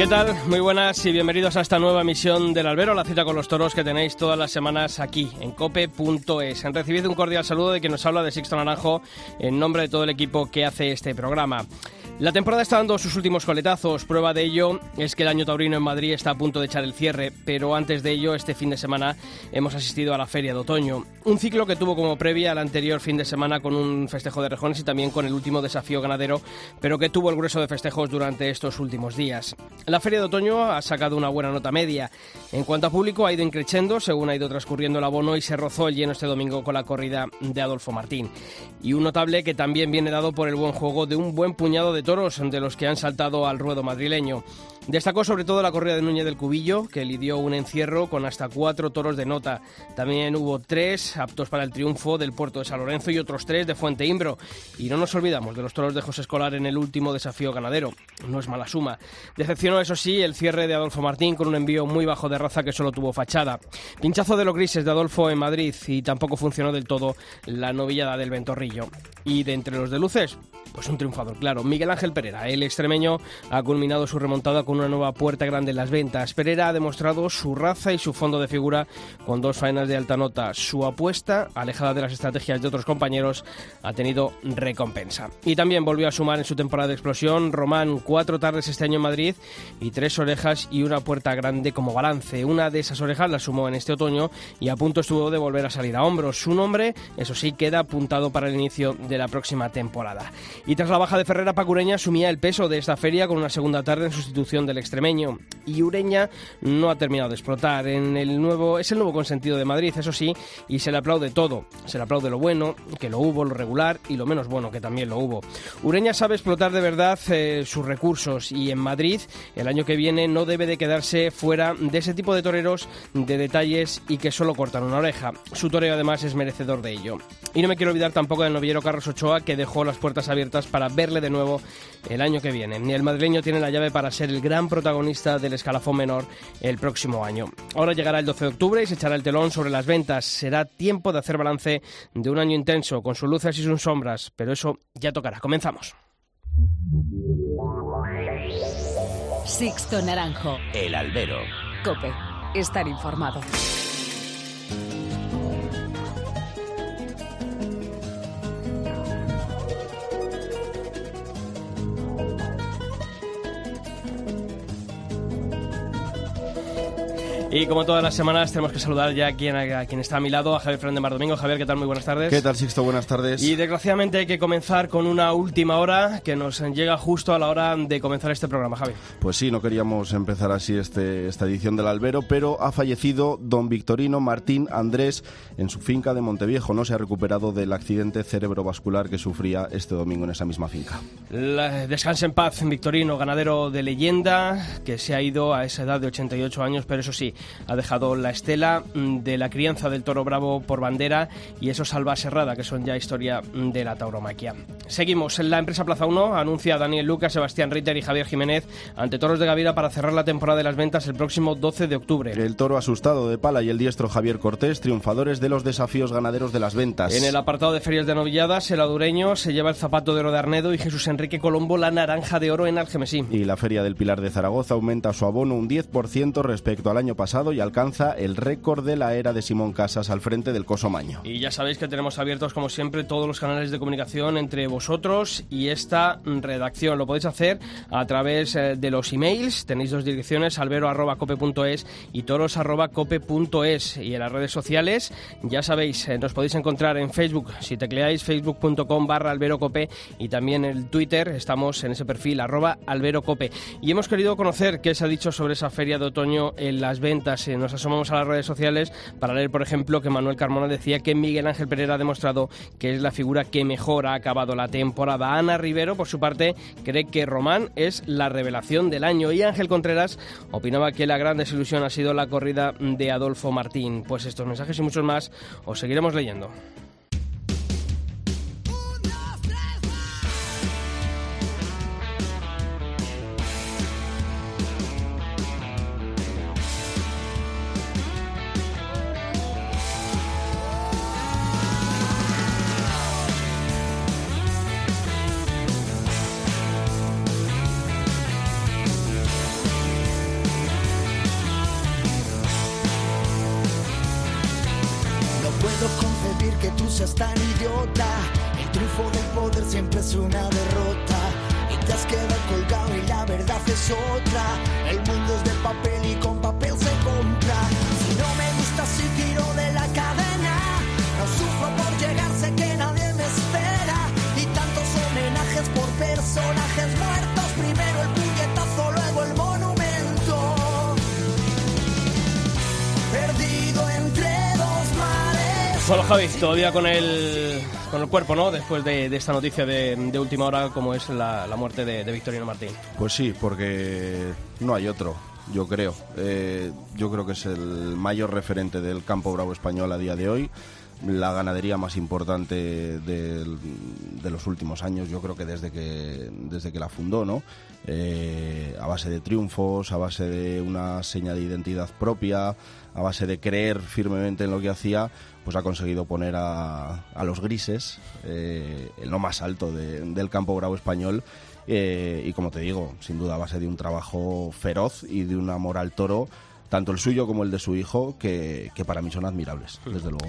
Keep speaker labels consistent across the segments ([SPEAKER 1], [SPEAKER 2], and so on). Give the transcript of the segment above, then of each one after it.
[SPEAKER 1] ¿Qué tal? Muy buenas y bienvenidos a esta nueva emisión del Albero, la cita con los toros que tenéis todas las semanas aquí en cope.es. Han recibido un cordial saludo de quien nos habla de Sixto Naranjo en nombre de todo el equipo que hace este programa. La temporada está dando sus últimos coletazos. Prueba de ello es que el año taurino en Madrid está a punto de echar el cierre, pero antes de ello, este fin de semana hemos asistido a la Feria de Otoño. Un ciclo que tuvo como previa al anterior fin de semana con un festejo de rejones y también con el último desafío ganadero, pero que tuvo el grueso de festejos durante estos últimos días. La Feria de Otoño ha sacado una buena nota media. En cuanto a público, ha ido increciendo según ha ido transcurriendo el abono y se rozó el lleno este domingo con la corrida de Adolfo Martín. Y un notable que también viene dado por el buen juego de un buen puñado de toros de los que han saltado al ruedo madrileño. Destacó sobre todo la corrida de Núñez del Cubillo, que lidió un encierro con hasta cuatro toros de nota. También hubo tres aptos para el triunfo del puerto de San Lorenzo y otros tres de Fuente Imbro. Y no nos olvidamos de los toros de José Escolar en el último desafío ganadero. No es mala suma. Decepcionó, eso sí, el cierre de Adolfo Martín con un envío muy bajo de raza que solo tuvo fachada. Pinchazo de los grises de Adolfo en Madrid y tampoco funcionó del todo la novillada del Ventorrillo. Y de entre los de luces, pues un triunfador, claro. Miguel Ángel Pereira, el extremeño, ha culminado su remontada con una nueva puerta grande en las ventas. Pereira ha demostrado su raza y su fondo de figura con dos faenas de alta nota. Su apuesta, alejada de las estrategias de otros compañeros, ha tenido recompensa. Y también volvió a sumar en su temporada de explosión Román cuatro tardes este año en Madrid y tres orejas y una puerta grande como balance. Una de esas orejas la sumó en este otoño y a punto estuvo de volver a salir a hombros. Su nombre, eso sí, queda apuntado para el inicio de la próxima temporada. Y tras la baja de Ferrera, Pacureña asumía el peso de esta feria con una segunda tarde en sustitución del extremeño. Y Ureña no ha terminado de explotar. En el nuevo, es el nuevo consentido de Madrid, eso sí, y se le aplaude todo. Se le aplaude lo bueno, que lo hubo, lo regular y lo menos bueno, que también lo hubo. Ureña sabe explotar de verdad eh, sus recursos y en Madrid el año que viene no debe de quedarse fuera de ese tipo de toreros de detalles y que solo cortan una oreja. Su toreo además es merecedor de ello. Y no me quiero olvidar tampoco del novillero Carlos Ochoa que dejó las puertas abiertas para verle de nuevo el año que viene. El madrileño tiene la llave para ser el gran protagonista del escalafón menor el próximo año. Ahora llegará el 12 de octubre y se echará el telón sobre las ventas. Será tiempo de hacer balance de un año intenso, con sus luces y sus sombras, pero eso ya tocará. Comenzamos.
[SPEAKER 2] Sixto Naranjo.
[SPEAKER 3] El albero.
[SPEAKER 2] Cope. Estar informado.
[SPEAKER 1] Y como todas las semanas tenemos que saludar ya a quien, a quien está a mi lado, a Javier Fernández Mar Domingo. Javier, ¿qué tal? Muy buenas tardes.
[SPEAKER 4] ¿Qué tal, Sixto? Buenas tardes.
[SPEAKER 1] Y desgraciadamente hay que comenzar con una última hora que nos llega justo a la hora de comenzar este programa, Javier.
[SPEAKER 4] Pues sí, no queríamos empezar así este, esta edición del Albero, pero ha fallecido don Victorino Martín Andrés en su finca de Monteviejo. No se ha recuperado del accidente cerebrovascular que sufría este domingo en esa misma finca.
[SPEAKER 1] La, descanse en paz, Victorino, ganadero de leyenda, que se ha ido a esa edad de 88 años, pero eso sí, ha dejado la estela de la crianza del toro bravo por bandera y eso salva serrada, que son ya historia de la tauromaquia. Seguimos. La empresa Plaza 1 anuncia a Daniel Lucas, Sebastián Ritter y Javier Jiménez ante toros de Gavira para cerrar la temporada de las ventas el próximo 12 de octubre.
[SPEAKER 4] El toro asustado de Pala y el diestro Javier Cortés, triunfadores de los desafíos ganaderos de las ventas.
[SPEAKER 1] En el apartado de ferias de novilladas, el adureño se lleva el zapato de oro de Arnedo y Jesús Enrique Colombo la naranja de oro en Algemesí.
[SPEAKER 4] Y la feria del Pilar de Zaragoza aumenta su abono un 10% respecto al año pasado y al alcanza el récord de la era de Simón Casas al frente del Coso Maño.
[SPEAKER 1] Y ya sabéis que tenemos abiertos, como siempre, todos los canales de comunicación entre vosotros y esta redacción. Lo podéis hacer a través eh, de los emails. Tenéis dos direcciones, albero.cope.es y toros.cope.es. Y en las redes sociales, ya sabéis, eh, nos podéis encontrar en Facebook, si tecleáis facebook.com barra alberocope y también en Twitter, estamos en ese perfil, arroba alberocope. Y hemos querido conocer qué se ha dicho sobre esa feria de otoño en las ventas. Nos asomamos a las redes sociales para leer, por ejemplo, que Manuel Carmona decía que Miguel Ángel Pereira ha demostrado que es la figura que mejor ha acabado la temporada. Ana Rivero, por su parte, cree que Román es la revelación del año y Ángel Contreras opinaba que la gran desilusión ha sido la corrida de Adolfo Martín. Pues estos mensajes y muchos más os seguiremos leyendo. Bueno, Javi, todavía con el, con el cuerpo, ¿no? Después de, esta noticia de, última hora, como es la, muerte de, de Victorino Martín.
[SPEAKER 4] Pues sí, porque no hay otro, yo creo. Eh, yo creo que es el mayor referente del campo bravo español a día de hoy. La ganadería más importante de los últimos años, yo creo que desde que, desde que la fundó, ¿no? Eh, a base de triunfos, a base de una seña de identidad propia, a base de creer firmemente en lo que hacía, pues ha conseguido poner a, a los grises eh, en lo más alto de- del campo bravo español eh, y como te digo, sin duda a base de un trabajo feroz y de un amor al toro, tanto el suyo como el de su hijo, que, que para mí son admirables, desde luego.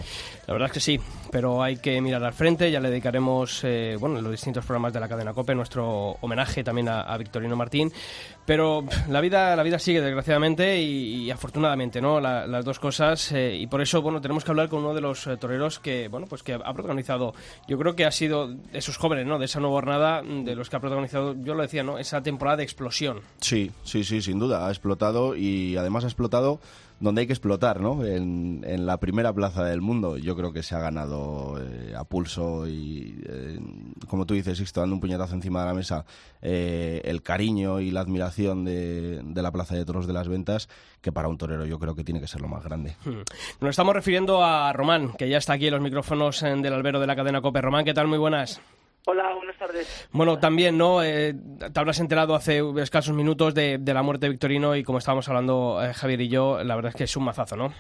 [SPEAKER 1] La verdad es que sí, pero hay que mirar al frente. Ya le dedicaremos, eh, bueno, en los distintos programas de la cadena COPE nuestro homenaje también a, a Victorino Martín. Pero la vida, la vida sigue, desgraciadamente y, afortunadamente, ¿no? La- las dos cosas. eh, y por eso, bueno, tenemos que hablar con uno de los eh, toreros que, bueno, pues que ha protagonizado. Yo creo que ha sido de esos jóvenes, ¿no? De esa nueva jornada, de los que ha protagonizado, yo lo decía, ¿no? Esa temporada de explosión.
[SPEAKER 4] Sí, sí, sí, sin duda, ha explotado y además ha explotado donde hay que explotar, ¿no? En, la primera plaza del mundo. Yo creo que se ha ganado eh, a pulso y, eh, como tú dices, Sixto, dando un puñetazo encima de la mesa, eh, el cariño y la admiración de, la Plaza de Toros de las Ventas, que para un torero yo creo que tiene que ser lo más grande.
[SPEAKER 1] Nos estamos refiriendo a Román, que ya está aquí en los micrófonos del albero de la cadena COPE. Román, ¿qué tal? Muy buenas.
[SPEAKER 5] Hola, buenas tardes.
[SPEAKER 1] Bueno, también, ¿no? Eh, te habrás enterado hace escasos minutos de, de la muerte de Victorino y como estábamos hablando eh, Javier y yo, la verdad es que es un mazazo, ¿no?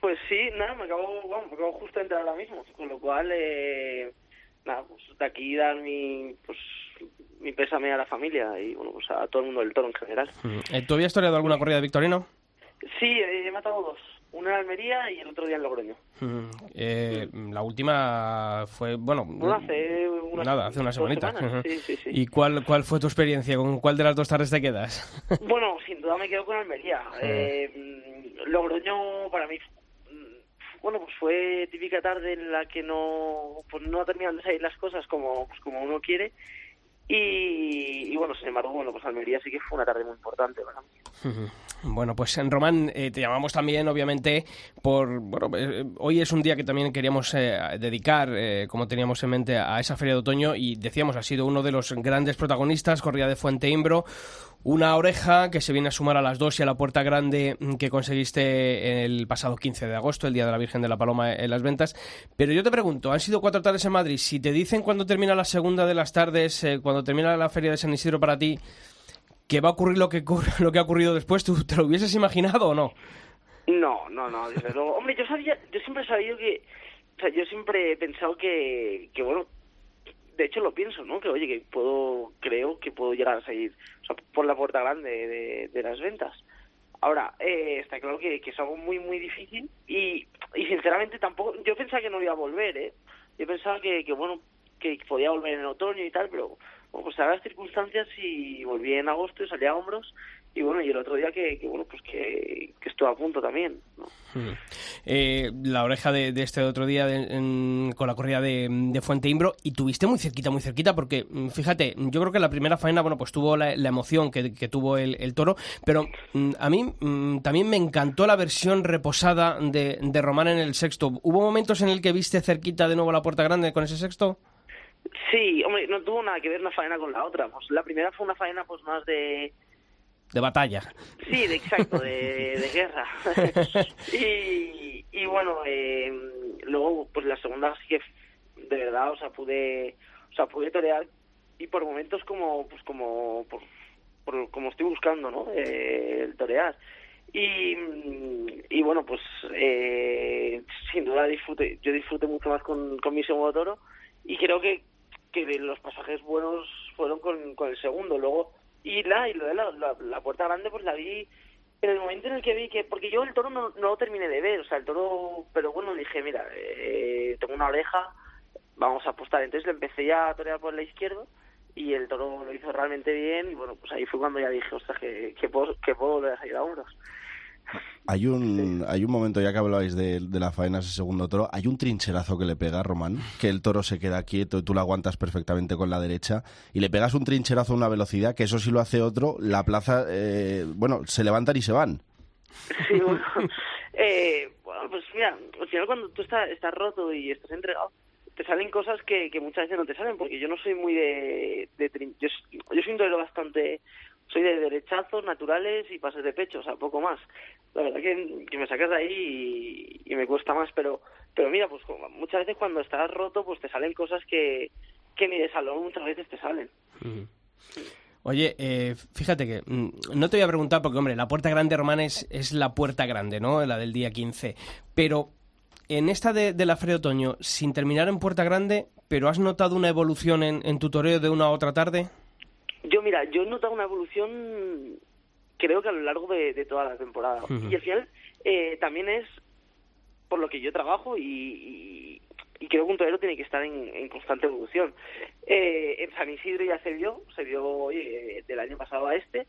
[SPEAKER 5] Pues sí, nada, me acabo, vamos, me acabo justo de entrar ahora mismo, con lo cual, eh, nada, pues de aquí dar mi, pues, mi pésame a la familia y, bueno, pues a todo el mundo del toro en general.
[SPEAKER 1] Eh, ¿Tú habías toreado alguna corrida de Victorino?
[SPEAKER 5] Sí, he matado dos, una en Almería y el otro día en Logroño.
[SPEAKER 1] Mm, eh, la última fue, bueno,
[SPEAKER 5] Bueno, hace una,
[SPEAKER 1] nada, hace una semanita.
[SPEAKER 5] semanas. Sí, sí, sí.
[SPEAKER 1] ¿Y cuál, cuál fue tu experiencia? ¿Con cuál de las dos tardes te quedas?
[SPEAKER 5] Bueno, sin duda me quedo con Almería. Eh, Logroño para mí, mm, bueno, pues fue típica tarde en la que no, pues no terminan de salir las cosas como, pues como uno quiere. Y, bueno, sin embargo, bueno, pues Almería sí que fue una tarde muy importante para.
[SPEAKER 1] Bueno, pues en Román eh, te llamamos también, obviamente, por... Bueno, eh, hoy es un día que también queríamos eh, dedicar, eh, como teníamos en mente, a esa feria de otoño y decíamos, ha sido uno de los grandes protagonistas, corrida de Fuente Imbro, una oreja que se viene a sumar a las dos y a la puerta grande que conseguiste el pasado 15 de agosto, el Día de la Virgen de la Paloma en las ventas. Pero yo te pregunto, han sido cuatro tardes en Madrid, si te dicen cuando termina la segunda de las tardes, eh, cuando termina la feria de San Isidro para ti, que va a ocurrir lo que, lo que ha ocurrido después, ¿tú te lo hubieses imaginado o no?
[SPEAKER 5] No, no, no, desde luego. Hombre, yo sabía, yo siempre he sabido que, o sea, yo siempre he pensado que, que bueno, de hecho lo pienso, ¿no? Que oye, que puedo, creo que puedo llegar a salir, por la puerta grande de, de las ventas. Ahora, eh, está claro que, que es algo muy, muy difícil y, y sinceramente tampoco, yo pensaba que no iba a volver, ¿eh? Yo pensaba que, que bueno, que podía volver en otoño y tal, pero bueno, pues a las circunstancias y volví en agosto y salí a hombros y bueno, y el otro día que, que bueno, pues que, que estuve a punto también, ¿no?
[SPEAKER 1] Eh, la oreja de, de este otro día de- en- con la corrida de, de Fuente Imbro y tuviste muy cerquita, muy cerquita, porque mm, fíjate, yo creo que la primera faena, bueno, pues tuvo la, la emoción que, que tuvo el, el toro, pero mm, a mí mm, también me encantó la versión reposada de, de Román en el sexto. ¿Hubo momentos en el que viste cerquita de nuevo la puerta grande con ese sexto?
[SPEAKER 5] Sí, hombre, no tuvo nada que ver una faena con la otra. Pues la primera fue una faena pues más de...
[SPEAKER 1] De batalla.
[SPEAKER 5] Sí, de exacto, de, de guerra. y, y bueno, eh, luego pues la segunda sí que de verdad, o sea, pude, o sea, pude torear y por momentos como, pues como, por, por- como estoy buscando, ¿no? Eh, el torear. Y, y bueno, pues eh, sin duda disfrute, yo disfruté mucho más con, con mi segundo toro y creo que, que los pasajes buenos fueron con, con el segundo. Luego, y la, y lo de la, la, la puerta grande, pues la vi en el momento en el que vi que, porque yo el toro no, no lo terminé de ver, o sea, el toro, pero bueno, dije, mira, eh, tengo una oreja, vamos a apostar. Entonces le empecé ya a torear por la izquierda y el toro lo hizo realmente bien y bueno, pues ahí fue cuando ya dije, ostras, que, que, puedo, que puedo volver a salir a hombros.
[SPEAKER 4] Hay un, hay un momento, ya que hablabais de, de la faena, ese segundo toro, hay un trincherazo que le pega a Román, que el toro se queda quieto y tú lo aguantas perfectamente con la derecha, y le pegas un trincherazo a una velocidad que eso si lo hace otro, la plaza, eh, bueno, se levantan y se van.
[SPEAKER 5] Sí, bueno, eh, bueno, pues mira, al final cuando tú estás, estás roto y estás entregado, te salen cosas que, que muchas veces no te salen, porque yo no soy muy de... de trin- yo, yo soy un torero bastante... Soy de derechazos naturales y pases de pecho, o sea, poco más. La verdad que, que me sacas de ahí y, y me cuesta más, pero pero mira, pues como muchas veces cuando estás roto, pues te salen cosas que, que ni de salón muchas veces te salen.
[SPEAKER 1] Oye, eh, fíjate que mm, no te voy a preguntar porque, hombre, la puerta grande, Román, es, es la puerta grande, ¿no? La del día 15. Pero en esta de, de la Feria Otoño, sin terminar en puerta grande, ¿pero has notado una evolución en, en tu toreo de una a otra tarde?
[SPEAKER 5] Yo, mira, yo he notado una evolución, creo que a lo largo de, de toda la temporada. Y al final eh, también es por lo que yo trabajo y, y, y creo que un torero tiene que estar en, en constante evolución. Eh, en San Isidro ya se vio, se vio oye, del año pasado a este.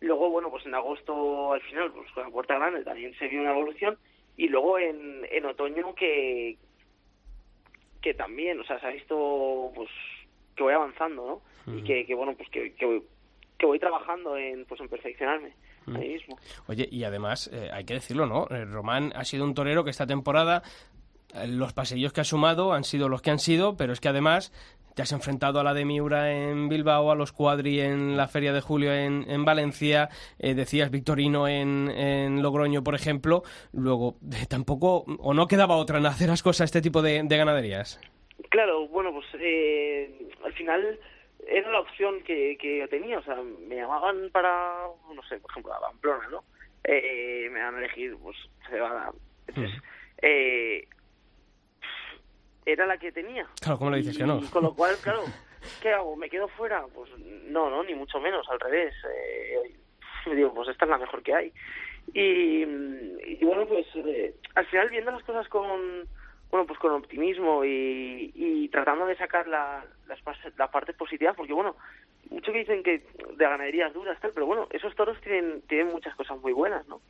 [SPEAKER 5] Luego, bueno, pues en agosto al final, pues con la Puerta Grande también se vio una evolución. Y luego en, en otoño que, que también, o sea, se ha visto pues que voy avanzando, ¿no? Y que, que bueno, pues que, que, voy, que voy trabajando en pues en perfeccionarme mismo.
[SPEAKER 1] Oye, y además, eh, hay que decirlo, ¿no? Eh, Román ha sido un torero que esta temporada, eh, los pasillos que ha sumado han sido los que han sido, pero es que además te has enfrentado a la de Miura en Bilbao, a los Cuadri en la Feria de Julio en, en Valencia, eh, decías Victorino en, en Logroño, por ejemplo. Luego, tampoco, o no quedaba otra en hacer ascos a este tipo de, de ganaderías.
[SPEAKER 5] Claro, bueno, pues eh, al final era la opción que, que yo tenía, o sea, me llamaban para, no sé, por ejemplo, a Pamplona, ¿no? Eh, me van a elegir, pues, Cebada. Entonces, eh, era la que tenía.
[SPEAKER 1] Claro, ¿cómo le dices
[SPEAKER 5] Y
[SPEAKER 1] que no?
[SPEAKER 5] Con lo cual, claro, ¿qué hago? ¿Me quedo fuera? Pues no, no, ni mucho menos, al revés. Eh, digo, pues esta es la mejor que hay. Y, y bueno, pues eh, al final viendo las cosas con, bueno, pues con optimismo y, y tratando de sacar la, las pas- la parte positiva, porque bueno, mucho que dicen que de ganaderías duras, tal, pero bueno, esos toros tienen, tienen muchas cosas muy buenas, ¿no?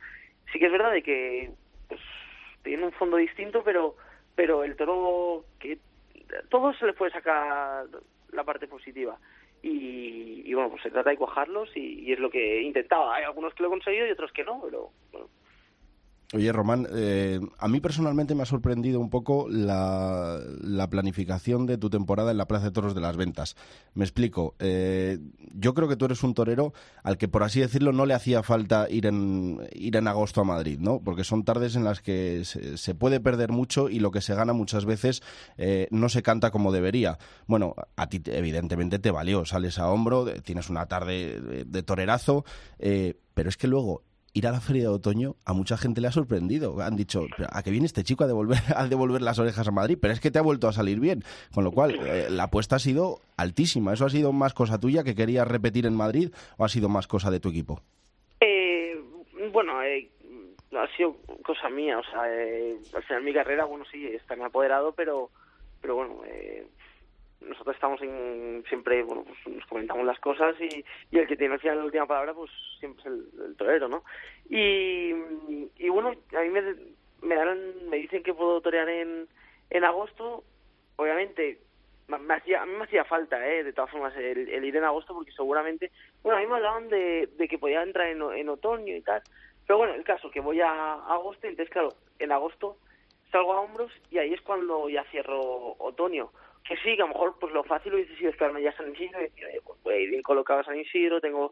[SPEAKER 5] Sí que es verdad de que pues, tienen un fondo distinto, pero pero el toro que todo se le puede sacar la parte positiva y, y bueno pues se trata de cuajarlos y, y es lo que intentaba hay algunos que lo he conseguido y otros que no pero bueno,
[SPEAKER 4] Oye, Román, eh, a mí personalmente me ha sorprendido un poco la, la planificación de tu temporada en la Plaza de Toros de las Ventas. Me explico. eh, yo creo que tú eres un torero al que, por así decirlo, no le hacía falta ir en, ir en agosto a Madrid, ¿no? Porque son tardes en las que se, puede perder mucho y lo que se gana muchas veces eh, no se canta como debería. Bueno, a ti te- evidentemente te valió, sales a hombro, tienes una tarde de, torerazo, pero es que luego ir a la feria de otoño a mucha gente le ha sorprendido. Han dicho, "Pero, ¿a qué viene este chico a devolver, a devolver las orejas a Madrid? Pero es que te ha vuelto a salir bien. Con lo cual, eh, la apuesta ha sido altísima. ¿Eso ha sido más cosa tuya que querías repetir en Madrid o ha sido más cosa de tu equipo?
[SPEAKER 5] Eh, bueno, eh, ha sido cosa mía, o sea, eh, al final mi carrera, bueno, sí, está en apoderado, pero, pero bueno, eh, nosotros estamos en, siempre, bueno, pues nos comentamos las cosas y, y el que tiene al final la última palabra, pues siempre es el, el torero, ¿no? Y, bueno, a mí me, me, dan, me dicen que puedo torear en, en agosto, obviamente me, hacía, a mí me hacía falta, ¿eh? de todas formas, el, ir en agosto, porque seguramente, bueno, a mí me hablaban de, que podía entrar en, en otoño y tal, pero bueno, el caso que voy a, a agosto, entonces claro, en agosto salgo a hombros y ahí es cuando ya cierro otoño. Que sí, que a lo mejor pues lo fácil hubiese sido esperarme ya a San Isidro y decir, oye, pues voy bien colocado a San Isidro, tengo...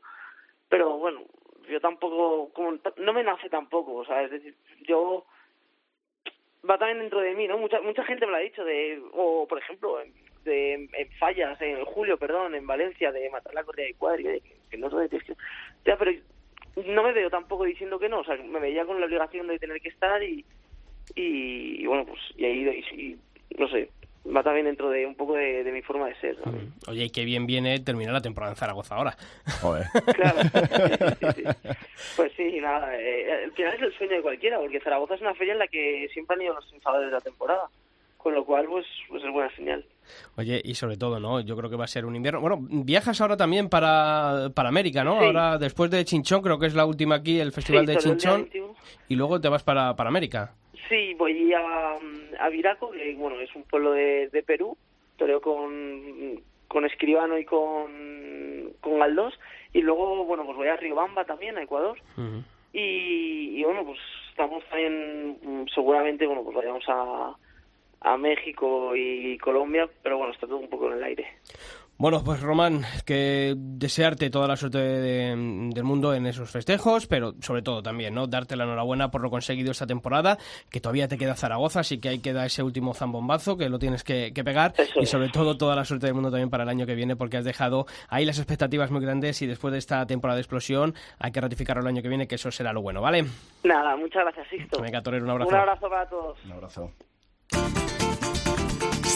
[SPEAKER 5] Pero bueno, yo tampoco, como no me nace tampoco, o sea, es decir, yo va también dentro de mí, ¿no? Mucha mucha gente me lo ha dicho de o por ejemplo de en fallas en julio, perdón, en Valencia de matar la correa de cuadri, que, que no tienes que ya, pero no me veo tampoco diciendo que no, o sea, me veía con la obligación de tener que estar y y, y bueno, pues y ahí y, y, no sé, va también dentro de un poco de, de mi forma de ser, ¿no?
[SPEAKER 1] Oye, y qué bien viene terminar la temporada en Zaragoza ahora.
[SPEAKER 4] Joder.
[SPEAKER 5] Claro, sí, sí, sí. Pues sí, nada, eh, al final es el sueño de cualquiera, porque Zaragoza es una feria en la que siempre han ido los triunfadores de la temporada. Con con lo cual pues, pues es buena señal.
[SPEAKER 1] Oye, y sobre todo, ¿no? Yo creo que va a ser un invierno. Bueno, viajas ahora también para, para América, ¿no? Ahora, después de Chinchón, creo que es la última aquí, el Festival de Chinchón. Y luego te vas para, para América.
[SPEAKER 5] Sí, voy a, a Viraco, que bueno, es un pueblo de, de Perú. Toreo con, con Escribano y con, con Galdós. Y luego, bueno, pues voy a Riobamba también, a Ecuador. y, y bueno, pues estamos también, seguramente, bueno, pues vayamos a a México y Colombia, pero bueno, está todo un poco en el aire.
[SPEAKER 1] Bueno, pues Román, que desearte toda la suerte del mundo en esos festejos, pero sobre todo también, ¿no? Darte la enhorabuena por lo conseguido esta temporada, que todavía te queda Zaragoza, así que ahí queda ese último zambombazo que lo tienes que, pegar, y sobre todo toda la suerte del mundo también para el año que viene, porque has dejado ahí las expectativas muy grandes y después de esta temporada de explosión hay que ratificarlo el año que viene, que eso será lo bueno, ¿vale?
[SPEAKER 5] Nada, muchas gracias, Sixto.
[SPEAKER 1] Venga, Torero, un abrazo.
[SPEAKER 5] Un abrazo para todos.
[SPEAKER 4] Un abrazo.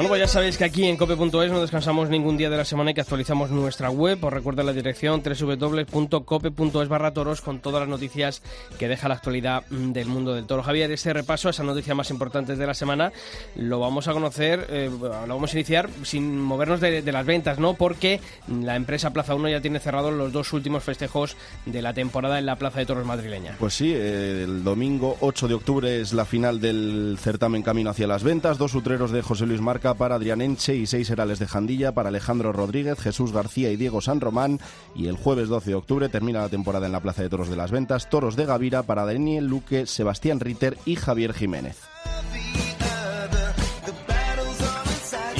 [SPEAKER 1] Bueno, pues ya sabéis que aquí en cope.es no descansamos ningún día de la semana y que actualizamos nuestra web. Os recuerdo la dirección www.cope.es barra toros con todas las noticias que deja la actualidad mm, del mundo del toro. Javier, este repaso a esas noticias más importantes de la semana lo vamos a conocer, eh, lo vamos a iniciar sin movernos de, las ventas, ¿no? Porque la empresa Plaza 1 ya tiene cerrados los dos últimos festejos de la temporada en la Plaza de Toros madrileña.
[SPEAKER 4] Pues sí, el domingo 8 de octubre es la final del certamen Camino hacia las Ventas. Dos utreros de José Luis Marca para Adrián Enche y seis herales de Jandilla para Alejandro Rodríguez, Jesús García y Diego San Román. Y el jueves 12 de octubre termina la temporada en la Plaza de Toros de las Ventas, Toros de Gavira para Daniel Luque, Sebastián Ritter y Javier Jiménez.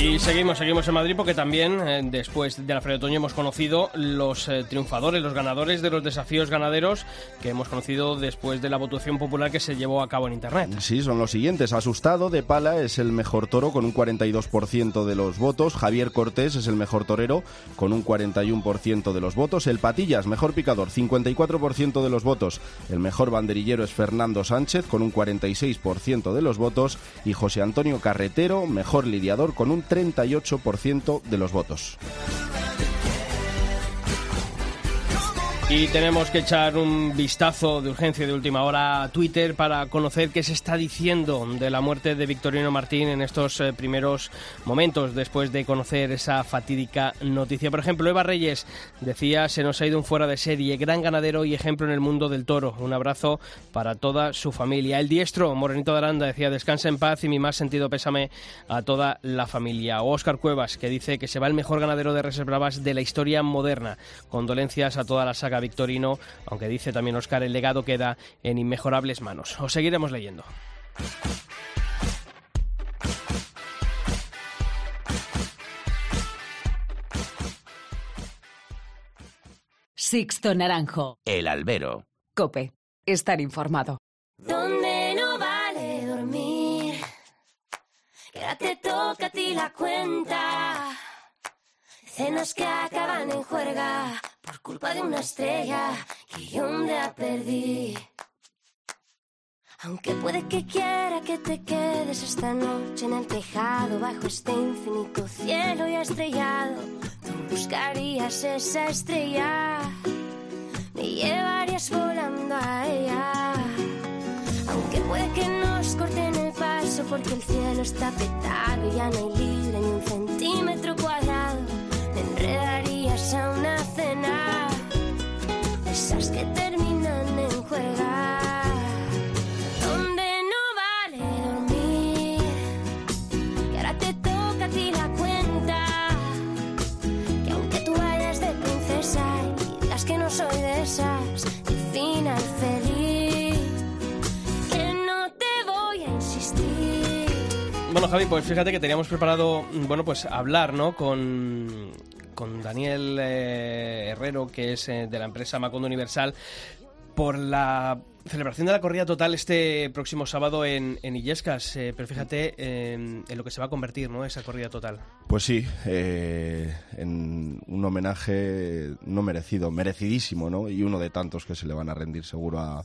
[SPEAKER 1] Y seguimos, seguimos en Madrid porque también eh, después de la Feria de Otoño hemos conocido los eh, triunfadores, los ganadores de los desafíos ganaderos que hemos conocido después de la votación popular que se llevó a cabo en Internet.
[SPEAKER 4] Sí, son los siguientes. Asustado de Pala es el mejor toro con un 42% de los votos. Javier Cortés es el mejor torero con un 41% de los votos. El Patillas, mejor picador, 54% de los votos. El mejor banderillero es Fernando Sánchez con un 46% de los votos. Y José Antonio Carretero, mejor lidiador con un 38% de los votos.
[SPEAKER 1] Y tenemos que echar un vistazo de urgencia de última hora a Twitter para conocer qué se está diciendo de la muerte de Victorino Martín en estos eh, primeros momentos después de conocer esa fatídica noticia. Por ejemplo, Eva Reyes decía, se nos ha ido un fuera de serie, gran ganadero y ejemplo en el mundo del toro. Un abrazo para toda su familia. El diestro, Morenito de Aranda, decía, descansa en paz y mi más sentido pésame a toda la familia. O Óscar Cuevas, que dice que se va el mejor ganadero de reservas de la historia moderna. Condolencias a toda la saga Victorino, aunque dice también Oscar, el legado queda en inmejorables manos. Os seguiremos leyendo.
[SPEAKER 2] Sixto Naranjo.
[SPEAKER 6] El albero.
[SPEAKER 2] Cope. Estar informado.
[SPEAKER 7] Donde no vale dormir. Que ahora te toca a ti la cuenta. Cenas que acaban en juerga por culpa de una estrella que yo un día perdí. Aunque puede que quiera que te quedes esta noche en el tejado bajo este infinito cielo ya estrellado, tú buscarías esa estrella, me llevarías volando a ella. Aunque puede que nos corten el paso porque el cielo está petado y ya no hay libre ni un centímetro cuadrado, me enredarías a una que terminan en juerga. Donde no vale dormir, que ahora te toca a ti la cuenta. Que aunque tú vayas de princesa y digas que no soy de esas, de final feliz, que no te voy a insistir.
[SPEAKER 1] Bueno, Javi, pues fíjate que teníamos preparado, bueno, pues hablar, ¿no? Con, con Daniel eh, Herrero, que es eh, de la empresa Macondo Universal, por la Celebración de la corrida total este próximo sábado en, en Illescas, eh, pero fíjate en, lo que se va a convertir, ¿no? Esa corrida total.
[SPEAKER 4] Pues sí, eh, en un homenaje no merecido, merecidísimo, ¿no? Y uno de tantos que se le van a rendir seguro a,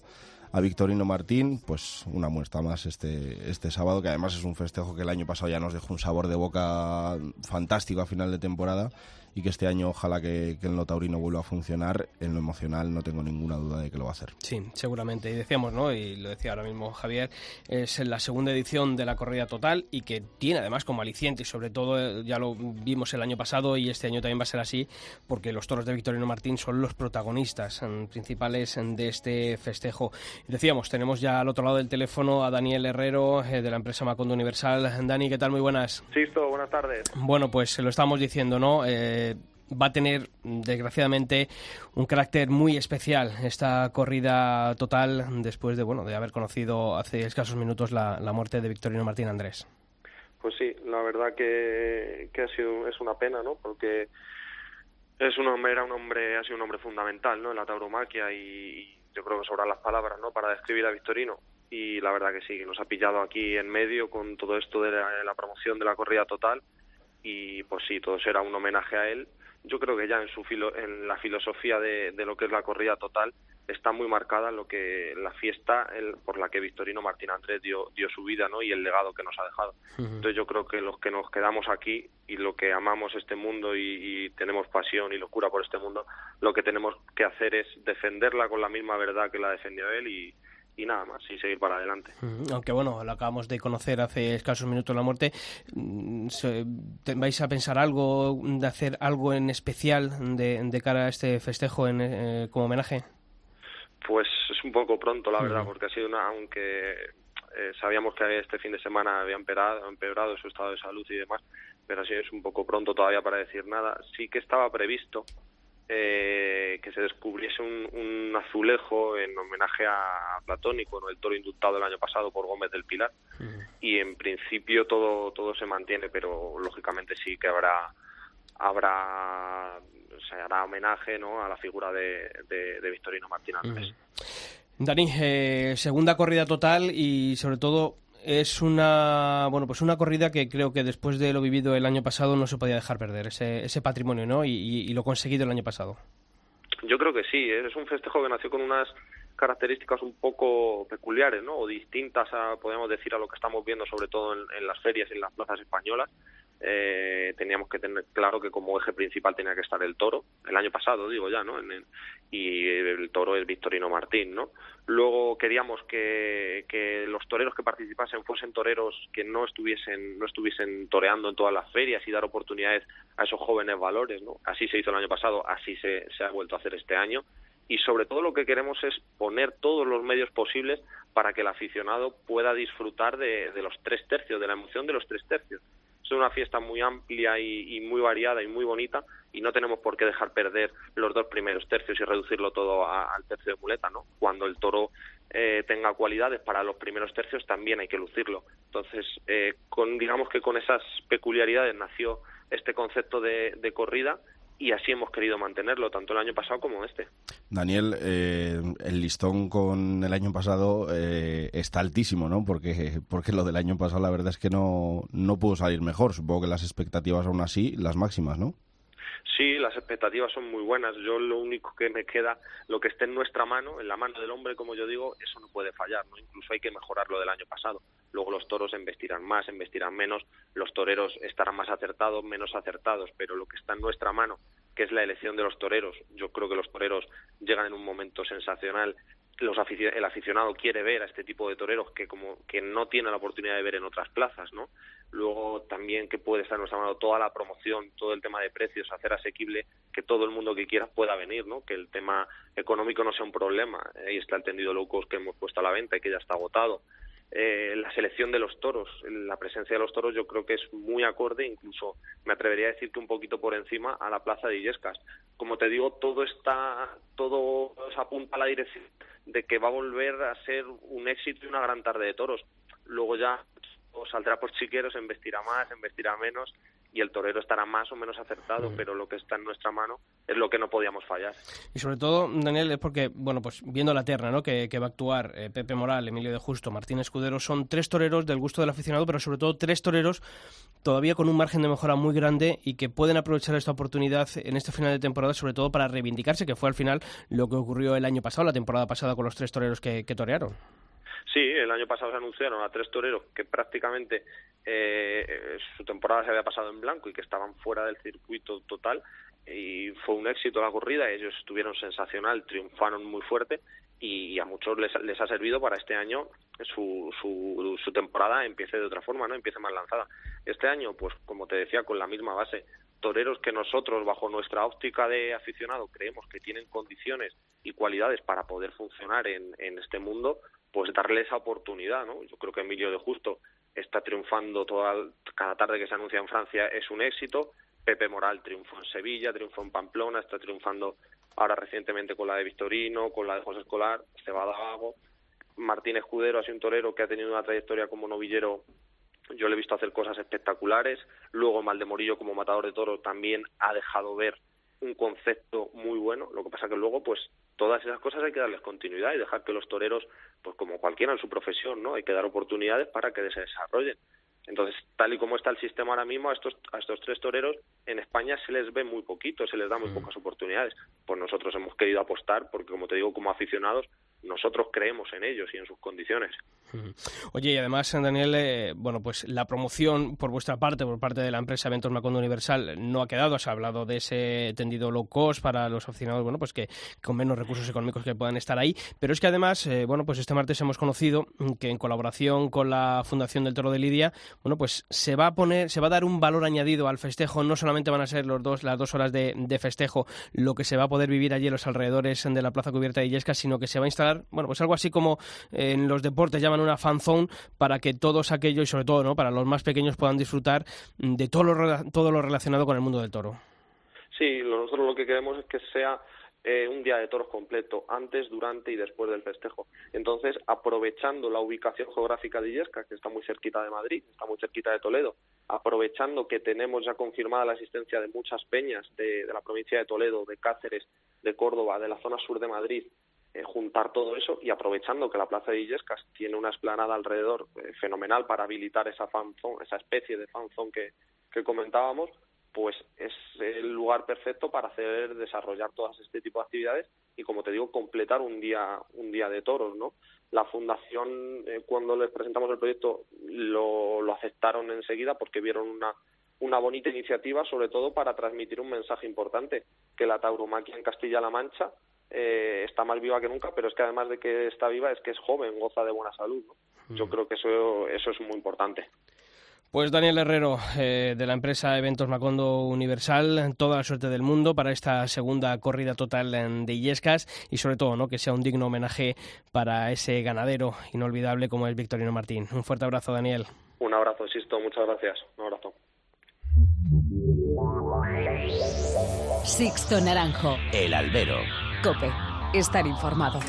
[SPEAKER 4] a Victorino Martín, pues una muestra más este, este sábado, que además es un festejo que el año pasado ya nos dejó un sabor de boca fantástico a final de temporada y que este año ojalá que, que el Notaurino vuelva a funcionar. En lo emocional no tengo ninguna duda de que lo va a hacer.
[SPEAKER 1] Sí, seguramente. Y decíamos, ¿no? Y lo decía ahora mismo Javier, es la segunda edición de la corrida total y que tiene además como aliciente y sobre todo eh, ya lo vimos el año pasado y este año también va a ser así porque los toros de Victorino Martín son los protagonistas principales de este festejo. Decíamos, tenemos ya al otro lado del teléfono a Daniel Herrero eh, de la empresa Macondo Universal. Dani, ¿qué tal? Muy buenas.
[SPEAKER 6] Sisto, buenas tardes.
[SPEAKER 1] Bueno, pues lo estábamos diciendo, ¿no? Eh, va a tener, desgraciadamente, un carácter muy especial esta corrida total después de, bueno, de haber conocido hace escasos minutos la, la muerte de Victorino Martín Andrés.
[SPEAKER 6] Pues sí, la verdad que, que ha sido, es una pena, ¿no? Porque es un hombre, era un hombre, ha sido un hombre fundamental, ¿no? En la tauromaquia y, yo creo que sobran las palabras, ¿no? Para describir a Victorino y la verdad que sí, nos ha pillado aquí en medio con todo esto de la promoción de la corrida total y pues sí, todo será un homenaje a él. Yo creo que ya en su filo, en la filosofía de, de, lo que es la corrida total está muy marcada lo que la fiesta el, por la que Victorino Martín Andrés dio, dio su vida ¿no? y el legado que nos ha dejado. Uh -huh. Entonces yo creo que los que nos quedamos aquí y lo que amamos este mundo y, y, tenemos pasión y locura por este mundo, lo que tenemos que hacer es defenderla con la misma verdad que la defendió él y, y nada más, y seguir para adelante.
[SPEAKER 1] Aunque bueno, lo acabamos de conocer hace escasos minutos la muerte, mm, ¿vais a pensar algo, de hacer algo en especial de, de cara a este festejo en, eh, como homenaje?
[SPEAKER 6] Pues es un poco pronto, la verdad, porque ha sido una, aunque eh, sabíamos que este fin de semana había empeorado, empeorado su estado de salud y demás, pero así es un poco pronto todavía para decir nada. Sí que estaba previsto eh, que se descubriese un, un, azulejo en homenaje a Platónico, ¿no? el toro indultado el año pasado por Gómez del Pilar, uh -huh. y en principio todo todo se mantiene, pero lógicamente sí que habrá habrá se hará homenaje ¿no? a la figura de, de, de Victorino Martín Andrés. Uh
[SPEAKER 1] -huh. Dani, eh, segunda corrida total y sobre todo es una bueno pues una corrida que creo que después de lo vivido el año pasado no se podía dejar perder ese, ese patrimonio no y, y, lo conseguido el año pasado.
[SPEAKER 6] Yo creo que sí ¿eh? es un festejo que nació con unas características un poco peculiares no o distintas a podemos decir a lo que estamos viendo sobre todo en, en las ferias y en las plazas españolas eh, teníamos que tener claro que como eje principal tenía que estar el toro, el año pasado digo ya, ¿no? En el, y el toro es Victorino Martín, ¿no? Luego queríamos que, los toreros que participasen fuesen toreros que no estuviesen, no estuviesen toreando en todas las ferias y dar oportunidades a esos jóvenes valores, ¿no? Así se hizo el año pasado, así se, se ha vuelto a hacer este año y sobre todo lo que queremos es poner todos los medios posibles para que el aficionado pueda disfrutar de, de los tres tercios, de la emoción de los tres tercios es una fiesta muy amplia y, muy variada y muy bonita y no tenemos por qué dejar perder los dos primeros tercios y reducirlo todo al tercio de muleta, ¿no? Cuando el toro eh, tenga cualidades para los primeros tercios también hay que lucirlo. Entonces, eh, con, digamos que con esas peculiaridades nació este concepto de corrida y así hemos querido mantenerlo, tanto el año pasado como este.
[SPEAKER 4] Daniel, eh, el listón con el año pasado eh, está altísimo, ¿no? Porque, porque lo del año pasado la verdad es que no, no pudo salir mejor. Supongo que las expectativas aún así, las máximas, ¿no?
[SPEAKER 6] Sí, las expectativas son muy buenas. Yo lo único que me queda, lo que esté en nuestra mano, en la mano del hombre, como yo digo, eso no puede fallar, ¿no? Incluso hay que mejorar lo del año pasado. Luego los toros investirán más, investirán menos, los toreros estarán más acertados, menos acertados, pero lo que está en nuestra mano, que es la elección de los toreros, yo creo que los toreros llegan en un momento sensacional los afic el aficionado quiere ver a este tipo de toreros que como que no tiene la oportunidad de ver en otras plazas, ¿no? Luego también que puede estar nuestra mano toda la promoción, todo el tema de precios, hacer asequible que todo el mundo que quiera pueda venir, ¿no? Que el tema económico no sea un problema. Ahí está el tendido low cost que hemos puesto a la venta y que ya está agotado. Eh, la selección de los toros, la presencia de los toros yo creo que es muy acorde, incluso me atrevería a decir que un poquito por encima a la plaza de Illescas. Como te digo, todo está, todo apunta a la dirección de que va a volver a ser un éxito y una gran tarde de toros. Luego ya saldrá por chiqueros, investirá más, investirá menos y el torero estará más o menos acertado, pero lo que está en nuestra mano es lo que no podíamos fallar.
[SPEAKER 1] Y sobre todo, Daniel, es porque, bueno, pues viendo la terna, ¿no? Que, que va a actuar eh, Pepe Moral, Emilio de Justo, Martín Escudero, son tres toreros del gusto del aficionado, pero sobre todo tres toreros todavía con un margen de mejora muy grande y que pueden aprovechar esta oportunidad en este final de temporada, sobre todo para reivindicarse, que fue al final lo que ocurrió el año pasado, la temporada pasada, con los tres toreros que, que torearon.
[SPEAKER 6] Sí, el año pasado se anunciaron a tres toreros que prácticamente eh, su temporada se había pasado en blanco y que estaban fuera del circuito total y fue un éxito la corrida, ellos estuvieron sensacional, triunfaron muy fuerte y a muchos les, les ha servido para este año su, su, su temporada empiece de otra forma, no empiece más lanzada. Este año, pues como te decía, con la misma base, toreros que nosotros, bajo nuestra óptica de aficionado, creemos que tienen condiciones y cualidades para poder funcionar en, en este mundo, pues darle esa oportunidad, ¿no? Yo creo que Emilio de Justo está triunfando toda, cada tarde que se anuncia en Francia es un éxito. Pepe Moral triunfó en Sevilla, triunfó en Pamplona, está triunfando ahora recientemente con la de Victorino, con la de José Escolar, Cebada Vago. Martín Escudero ha sido un torero que ha tenido una trayectoria como novillero yo le he visto hacer cosas espectaculares. Luego Maldemorillo como matador de toros también ha dejado ver un concepto muy bueno. Lo que pasa que luego, pues, todas esas cosas hay que darles continuidad y dejar que los toreros, pues como cualquiera en su profesión, ¿no? Hay que dar oportunidades para que se desarrollen. Entonces, tal y como está el sistema ahora mismo, a estos, a estos tres toreros en España se les ve muy poquito, se les da muy pocas oportunidades. Pues nosotros hemos querido apostar porque, como te digo, como aficionados, nosotros creemos en ellos y en sus condiciones.
[SPEAKER 1] Oye, y además, Daniel, eh, bueno, pues la promoción por vuestra parte, por parte de la empresa Eventos Macondo Universal, no ha quedado. Se ha hablado de ese tendido low cost para los aficionados, bueno, pues que con menos recursos económicos que puedan estar ahí. Pero es que además, eh, bueno, pues este martes hemos conocido que en colaboración con la Fundación del Toro de Lidia, bueno, pues se va a poner, se va a dar un valor añadido al festejo. No solamente van a ser los dos, las dos horas de, de festejo lo que se va a poder vivir allí en los alrededores de la Plaza Cubierta de Illescas, sino que se va a instalar, bueno, pues algo así como en los deportes llaman una fan zone para que todos aquellos y sobre todo no para los más pequeños puedan disfrutar de todo lo, todo lo relacionado con el mundo del toro.
[SPEAKER 6] Sí, nosotros lo que queremos es que sea eh, un día de toros completo, antes, durante y después del festejo. Entonces, aprovechando la ubicación geográfica de Illescas, que está muy cerquita de Madrid, está muy cerquita de Toledo, aprovechando que tenemos ya confirmada la asistencia de muchas peñas de la provincia de Toledo, de Cáceres, de Córdoba, de la zona sur de Madrid, eh, juntar todo eso y aprovechando que la plaza de Illescas tiene una esplanada alrededor eh, fenomenal para habilitar esa fanzone, esa especie de fanzone que, que comentábamos, pues es el lugar perfecto para hacer desarrollar todas este tipo de actividades y como te digo completar un día un día de toros no la fundación eh, cuando les presentamos el proyecto lo, lo aceptaron enseguida porque vieron una una bonita iniciativa sobre todo para transmitir un mensaje importante que la tauromaquia en Castilla-La Mancha eh, está más viva que nunca pero es que además de que está viva es que es joven goza de buena salud ¿no? yo creo que eso eso es muy importante
[SPEAKER 1] pues Daniel Herrero, eh, de la empresa Eventos Macondo Universal, toda la suerte del mundo para esta segunda corrida total de Illescas y sobre todo ¿no? que sea un digno homenaje para ese ganadero inolvidable como es Victorino Martín. Un fuerte abrazo, Daniel.
[SPEAKER 6] Un abrazo, Sisto, muchas gracias. Un abrazo.
[SPEAKER 2] Sixto Naranjo.
[SPEAKER 8] El albero.
[SPEAKER 2] Estar informado.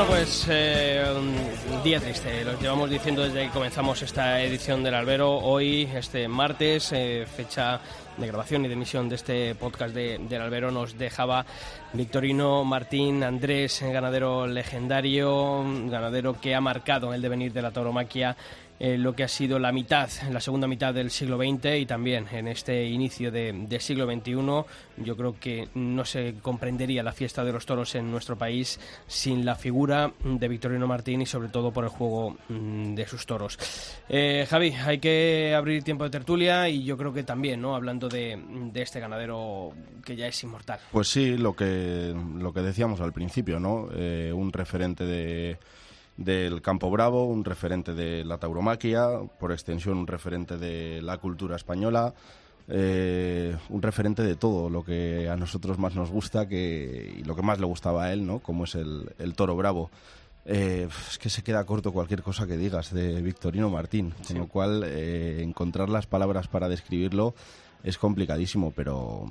[SPEAKER 1] Bueno, pues eh, un día triste, lo llevamos diciendo desde que comenzamos esta edición del Albero. Hoy, este martes, eh, fecha de grabación y de emisión de este podcast de, del Albero, nos dejaba Victorino Martín Andrés, ganadero legendario, ganadero que ha marcado el devenir de la tauromaquia eh, lo que ha sido la mitad, la segunda mitad del siglo XX y también en este inicio de, de siglo XXI. Yo creo que no se comprendería la fiesta de los toros en nuestro país sin la figura de Victorino Martín y sobre todo por el juego mm, de sus toros. Eh, Javi, hay que abrir tiempo de tertulia y yo creo que también, ¿no? Hablando de, de este ganadero que ya es inmortal.
[SPEAKER 4] Pues sí, lo que, lo que decíamos al principio, ¿no? Eh, un referente de, del Campo Bravo, un referente de la tauromaquia, por extensión un referente de la cultura española, eh, un referente de todo lo que a nosotros más nos gusta que, y lo que más le gustaba a él, ¿no? como es el, el toro bravo. Eh, es que se queda corto cualquier cosa que digas de Victorino Martín, con lo cual eh, encontrar las palabras para describirlo es complicadísimo, pero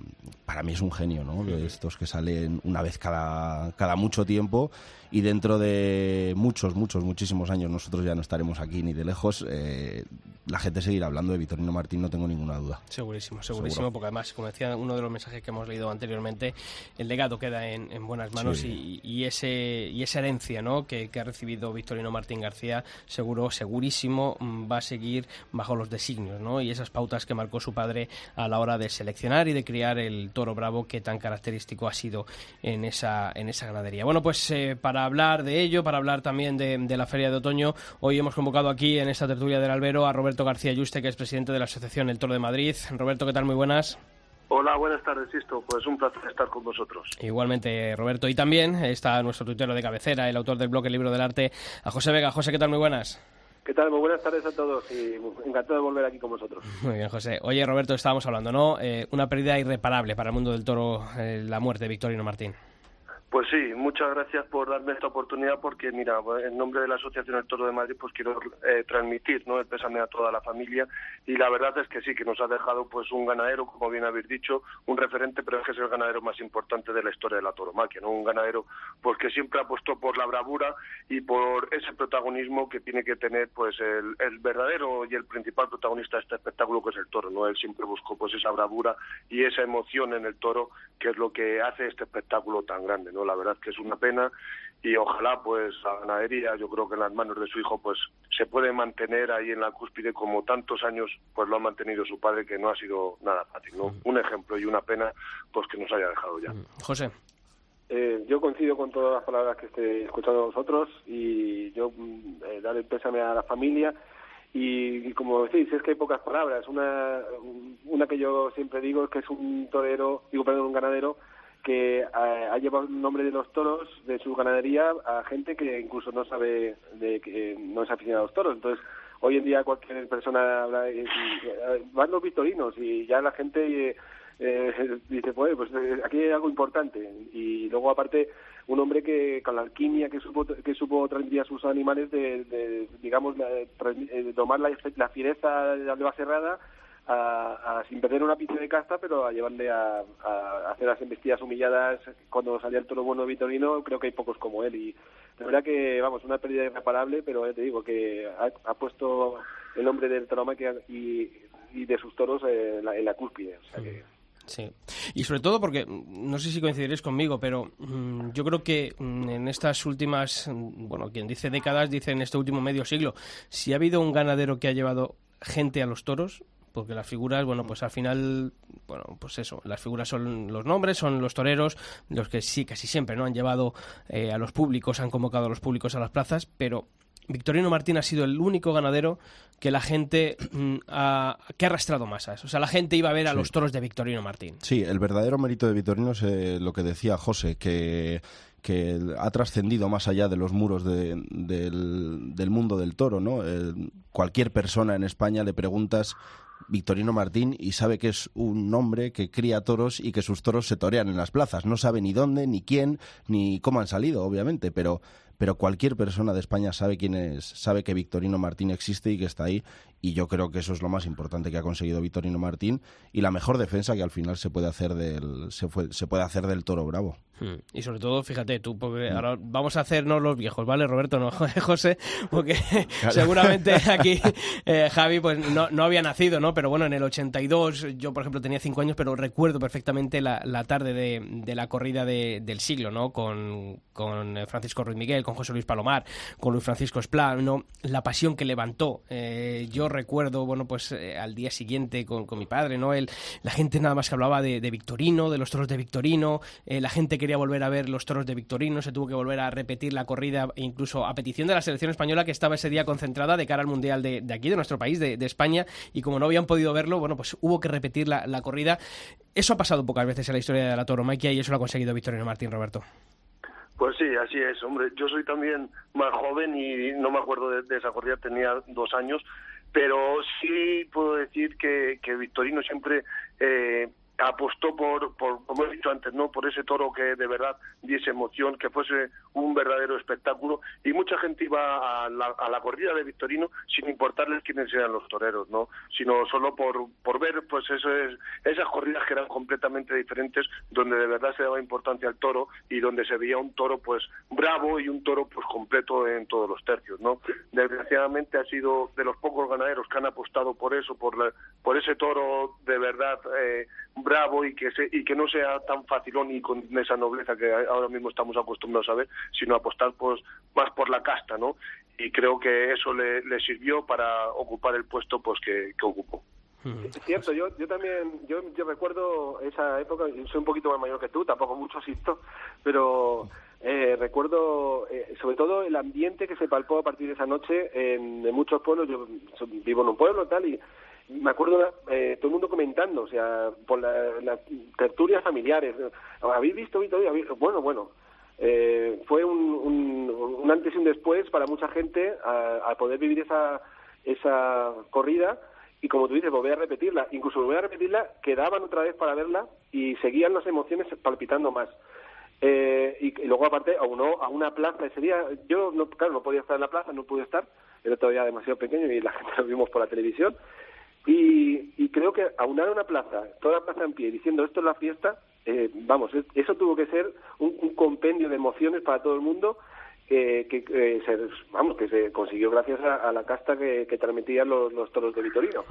[SPEAKER 4] para mí es un genio, ¿no? De estos que salen una vez cada, cada mucho tiempo y dentro de muchos, muchos, muchísimos años nosotros ya no estaremos aquí ni de lejos. Eh, la gente seguirá hablando de Vitorino Martín, no tengo ninguna duda.
[SPEAKER 1] Segurísimo, segurísimo, porque además, como decía uno de los mensajes que hemos leído anteriormente, el legado queda en, buenas manos y, ese, y esa herencia ¿no? que, ha recibido Victorino Martín García, seguro, segurísimo, mm, va a seguir bajo los designios ¿no? y esas pautas que marcó su padre a la hora de seleccionar y de criar el toro bravo que tan característico ha sido en esa, en esa ganadería. Bueno, pues eh, para hablar de ello, para hablar también de, de la Feria de Otoño, hoy hemos convocado aquí en esta tertulia del albero a Roberto García Yuste, que es presidente de la Asociación El Toro de Madrid. Roberto, ¿qué tal? Muy buenas.
[SPEAKER 8] Hola, buenas tardes, Sisto. Pues un placer estar con vosotros.
[SPEAKER 1] Igualmente, Roberto. Y también está nuestro tuitero de cabecera, el autor del blog El Libro del Arte, a José Vega. José, ¿qué tal? Muy buenas.
[SPEAKER 8] ¿Qué tal? Muy buenas tardes a todos y encantado de volver aquí con vosotros.
[SPEAKER 1] Muy bien, José. Oye, Roberto, estábamos hablando, ¿no? Eh, una pérdida irreparable para el mundo del toro, eh, la muerte de Victorino Martín.
[SPEAKER 8] Pues sí, muchas gracias por darme esta oportunidad porque, mira, en nombre de la Asociación El Toro de Madrid, pues quiero eh, transmitir ¿no? el pésame a toda la familia y la verdad es que sí, que nos ha dejado pues un ganadero, como bien habéis dicho, un referente, pero es que es el ganadero más importante de la historia de la toromaquia, ¿no? Un ganadero pues que siempre apostó por la bravura y por ese protagonismo que tiene que tener pues el, el verdadero y el principal protagonista de este espectáculo que es el toro, ¿no? Él siempre buscó pues esa bravura y esa emoción en el toro que es lo que hace este espectáculo tan grande, ¿no? La verdad que es una pena y ojalá pues la ganadería, yo creo que en las manos de su hijo pues se puede mantener ahí en la cúspide como tantos años pues lo ha mantenido su padre que no ha sido nada fácil, ¿no? Un ejemplo y una pena pues que nos haya dejado ya.
[SPEAKER 1] José.
[SPEAKER 9] Eh, yo coincido con todas las palabras que estoy escuchando vosotros y yo mm, eh, dar el pésame a la familia y, como decís, es que hay pocas palabras. Una, una que yo siempre digo es que es un torero, digo, perdón, un ganadero que ha, llevado el nombre de los toros de su ganadería a gente que incluso no sabe de que no es aficionado a los toros. Entonces, hoy en día cualquier persona habla, y, van los victorinos y ya la gente eh, dice, pues, pues eh, aquí hay algo importante. Y luego, aparte, un hombre que con la alquimia que supo, que supo transmitir a sus animales de, digamos, eh, tomar la, la fiereza de la cerrada a, sin perder una pizza de casta, pero a llevarle a, hacer las embestidas humilladas cuando salía el toro bueno Vitorino, creo que hay pocos como él. Y de verdad que, vamos, una pérdida irreparable, pero ya te digo que ha, puesto el nombre del tauromaquia y, y de sus toros en la, en la cúspide.
[SPEAKER 1] Sí, y sobre todo porque, no sé si coincidiréis conmigo, pero mm, yo creo que mm, en estas últimas, mm, bueno, quien dice décadas, dice en este último medio siglo, si ha habido un ganadero que ha llevado gente a los toros, porque las figuras, bueno, pues al final, bueno, pues eso, las figuras son los nombres, son los toreros, los que sí, casi siempre, ¿no? Han llevado eh, a los públicos, han convocado a los públicos a las plazas, pero Victorino Martín ha sido el único ganadero que la gente mm, ha, que ha arrastrado masas. O sea, la gente iba a ver a los toros de Victorino Martín.
[SPEAKER 4] Sí, el verdadero mérito de Victorino es eh, lo que decía José, que que ha trascendido más allá de los muros del, del, mundo del toro, ¿no? Eh, cualquier persona en España le preguntas Victorino Martín y sabe que es un hombre que cría toros y que sus toros se torean en las plazas. No sabe ni dónde, ni quién, ni cómo han salido, obviamente, pero, pero cualquier persona de España sabe quién es, sabe que Victorino Martín existe y que está ahí. Y yo creo que eso es lo más importante que ha conseguido Victorino Martín y la mejor defensa que al final se puede hacer del, se, se puede hacer del toro bravo.
[SPEAKER 1] Hmm. Y sobre todo, fíjate tú, porque hmm. ahora vamos a hacernos los viejos, ¿vale, Roberto? No, José, porque seguramente aquí eh, Javi pues no, no, había nacido, ¿no? Pero bueno, en el 82, yo por ejemplo tenía cinco años, pero recuerdo perfectamente la, la tarde de, de, la corrida de, del siglo, ¿no? Con, con, Francisco Ruiz Miguel, con José Luis Palomar, con Luis Francisco Esplá, ¿no? La pasión que levantó. Eh, yo recuerdo, bueno, pues eh, al día siguiente con, con mi padre, ¿no? El, la gente nada más que hablaba de, de Victorino, de los toros de Victorino, la gente que volver a ver los toros de Victorino, se tuvo que volver a repetir la corrida, incluso a petición de la selección española que estaba ese día concentrada de cara al Mundial de, aquí, de nuestro país, de, España, y como no habían podido verlo, bueno, pues hubo que repetir la, corrida. Eso ha pasado pocas veces en la historia de la tauromaquia y eso lo ha conseguido Victorino Martín, Roberto.
[SPEAKER 8] Pues sí, así es, hombre. Yo soy también más joven y no me acuerdo de, de esa corrida, tenía dos años, pero sí puedo decir que, que Victorino siempre eh, apostó por, por, como he dicho antes, no por ese toro que de verdad diese emoción, que fuese un verdadero espectáculo. Y mucha gente iba a la, a la corrida de Victorino sin importarles quiénes eran los toreros, no, sino solo por, por ver pues esas corridas que eran completamente diferentes, donde de verdad se daba importancia al toro y donde se veía un toro pues bravo y un toro pues completo en todos los tercios, no. Desgraciadamente ha sido de los pocos ganaderos que han apostado por eso, por la, por ese toro de verdad eh, y que se, y que no sea tan facilón y con esa nobleza que ahora mismo estamos acostumbrados a ver, sino apostar pues más por la casta, ¿no? Y creo que eso le, le sirvió para ocupar el puesto pues que, que ocupó.
[SPEAKER 9] Es cierto, yo, yo también, yo, yo recuerdo esa época, yo soy un poquito más mayor que tú, tampoco mucho asisto, pero eh, recuerdo eh, sobre todo el ambiente que se palpó a partir de esa noche en, en muchos pueblos, yo vivo en un pueblo tal y me acuerdo eh, todo el mundo comentando, o sea, por la- las tertulias familiares, ¿habéis visto? ¿Habéis- Bueno, bueno, eh, fue un, un, antes y un después para mucha gente a, a poder vivir esa, esa corrida y como tú dices, volver a repetirla, incluso volver a repetirla, quedaban otra vez para verla y seguían las emociones palpitando más. Eh, y, y luego aparte aunó a una plaza ese día, yo no, claro no podía estar en la plaza, no pude estar, era todavía demasiado pequeño y la gente lo vimos por la televisión y, y creo que aunar una plaza, toda la plaza en pie, diciendo esto es la fiesta, eh, vamos, es- eso tuvo que ser un, un compendio de emociones para todo el mundo eh, que eh, se, vamos que se consiguió gracias a, la casta que, que transmitían los, los toros de Vitorino.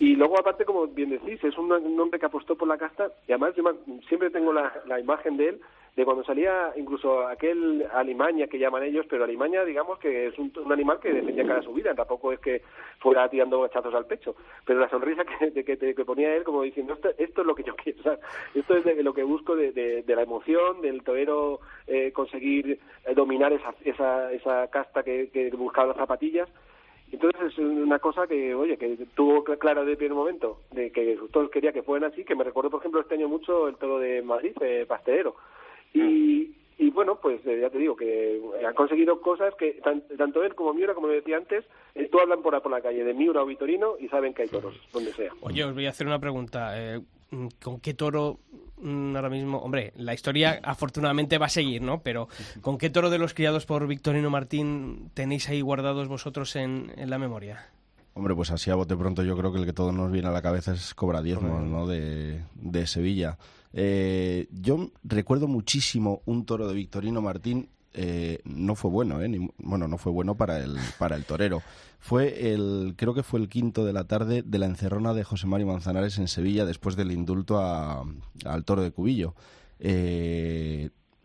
[SPEAKER 9] Y luego aparte como bien decís es un, un hombre que apostó por la casta y además yo siempre tengo la, la imagen de él de cuando salía incluso aquel alimaña que llaman ellos, pero alimaña digamos que es un, animal que defendía cada subida, tampoco es que fuera tirando hachazos al pecho, pero la sonrisa que, de- que, que ponía él como diciendo esto, esto es lo que yo quiero, o sea, esto es de- lo que busco de, de- de la emoción, del torero eh, conseguir eh, dominar esa, esa, esa casta que, que buscaba las zapatillas entonces es una cosa que, oye, que tuvo cl- clara de primer momento, de que todos quería que fueran así, que me recuerdo, por ejemplo, este año mucho el toro de Madrid, eh, Pastelero. Y, y bueno, pues eh, ya te digo que han conseguido cosas que tan- tanto él como Miura, como decía antes, eh, tú hablan por, la- por la calle de Miura o Vitorino y saben que hay toros, donde sea.
[SPEAKER 1] Oye, os voy a hacer una pregunta. eh, ¿Con qué toro mm, ahora mismo? Hombre, la historia afortunadamente va a seguir, ¿no? Pero ¿con qué toro de los criados por Victorino Martín tenéis ahí guardados vosotros en, en la memoria?
[SPEAKER 4] Hombre, pues así a bote pronto yo creo que el que todo nos viene a la cabeza es Cobra Diezmos, ¿no? De, de Sevilla. Eh, yo recuerdo muchísimo un toro de Victorino Martín. eh, no fue bueno, ¿eh? Ni- bueno, no fue bueno para el, para el torero. Fue el, creo que fue el quinto de la tarde de la encerrona de José Mario Manzanares en Sevilla después del indulto a- al toro de Cubillo.